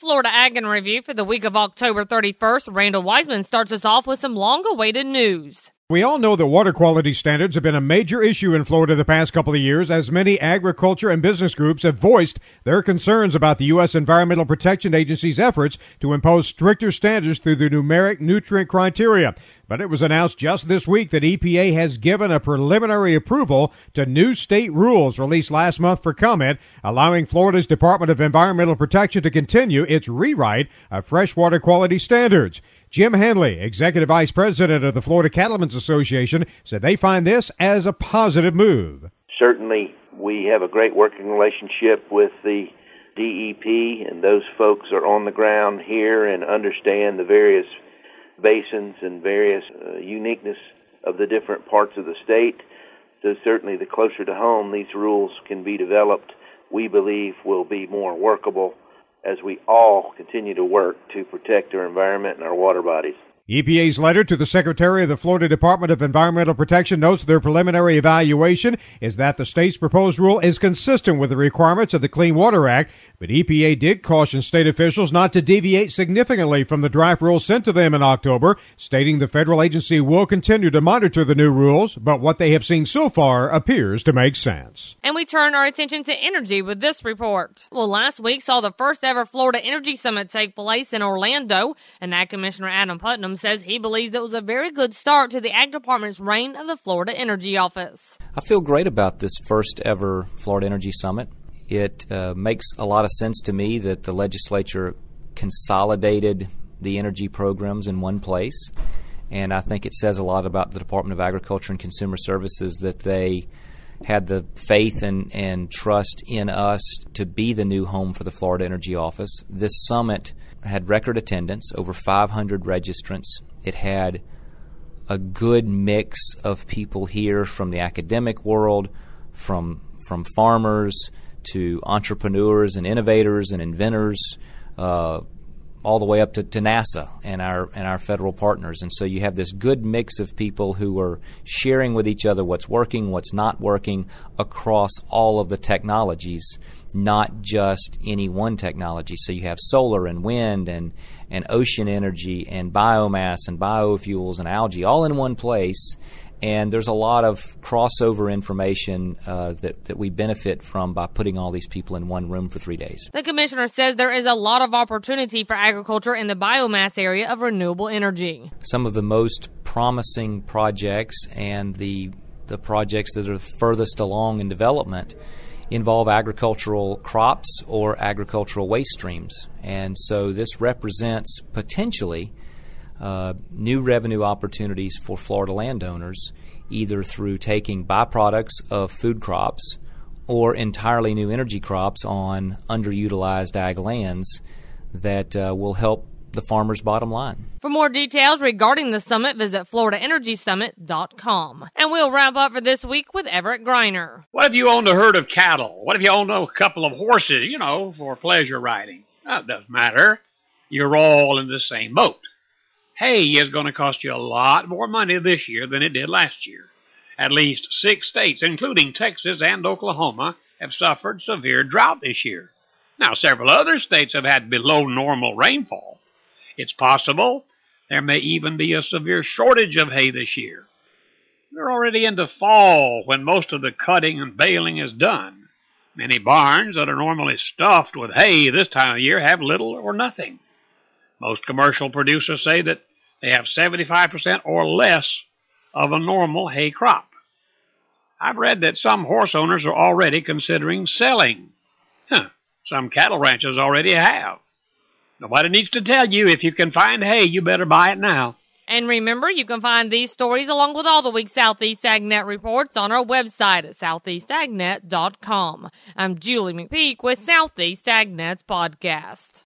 Florida Ag in Review for the week of October 31st, Randall Wiseman starts us off with some long awaited news. We all know that water quality standards have been a major issue in Florida the past couple of years as many agriculture and business groups have voiced their concerns about the U.S. Environmental Protection Agency's efforts to impose stricter standards through the numeric nutrient criteria. But it was announced just this week that EPA has given a preliminary approval to new state rules released last month for comment, allowing Florida's Department of Environmental Protection to continue its rewrite of freshwater quality standards. Jim Handley, Executive Vice President of the Florida Cattlemen's Association, said they find this as a positive move. Certainly, we have a great working relationship with the DEP, and those folks are on the ground here and understand the various basins and various uh, uniqueness of the different parts of the state. So certainly the closer to home these rules can be developed, we believe will be more workable as we all continue to work to protect our environment and our water bodies. EPA's letter to the Secretary of the Florida Department of Environmental Protection notes their preliminary evaluation is that the state's proposed rule is consistent with the requirements of the Clean Water Act, but EPA did caution state officials not to deviate significantly from the draft rules sent to them in October, stating the federal agency will continue to monitor the new rules, but what they have seen so far appears to make sense. And we turn our attention to energy with this report. Well, last week saw the first ever Florida Energy Summit take place in Orlando, and that Commissioner Adam Putnam says he believes it was a very good start to the Ag Department's reign of the Florida Energy Office. I feel great about this first ever Florida Energy Summit. It uh, makes a lot of sense to me that the legislature consolidated the energy programs in one place. And I think it says a lot about the Department of Agriculture and Consumer Services that they had the faith and, and trust in us to be the new home for the Florida Energy Office. This summit had record attendance, over 500 registrants. It had a good mix of people here from the academic world, from from farmers, to entrepreneurs and innovators and inventors, uh, all the way up to, to NASA and our and our federal partners. And so you have this good mix of people who are sharing with each other what's working, what's not working across all of the technologies, not just any one technology. So you have solar and wind and and ocean energy and biomass and biofuels and algae all in one place and there's a lot of crossover information uh, that, that we benefit from by putting all these people in one room for three days. The commissioner says there is a lot of opportunity for agriculture in the biomass area of renewable energy. Some of the most promising projects and the the projects that are furthest along in development involve agricultural crops or agricultural waste streams. And so this represents potentially uh, new revenue opportunities for Florida landowners, either through taking byproducts of food crops or entirely new energy crops on underutilized ag lands that uh, will help the farmer's bottom line. For more details regarding the summit, visit FloridaEnergySummit.com. And we'll wrap up for this week with Everett Griner. What if you owned a herd of cattle? What if you owned a couple of horses, you know, for pleasure riding? That doesn't matter. You're all in the same boat hay is going to cost you a lot more money this year than it did last year. At least six states, including Texas and Oklahoma, have suffered severe drought this year. Now, several other states have had below normal rainfall. It's possible there may even be a severe shortage of hay this year. We're already into fall when most of the cutting and baling is done. Many barns that are normally stuffed with hay this time of year have little or nothing. Most commercial producers say that they have 75% or less of a normal hay crop. I've read that some horse owners are already considering selling. Huh, some cattle ranchers already have. Nobody needs to tell you if you can find hay, you better buy it now. And remember, you can find these stories along with all the week's Southeast AgNet reports on our website at southeastagnet.com. I'm Julie McPeak with Southeast AgNet's podcast.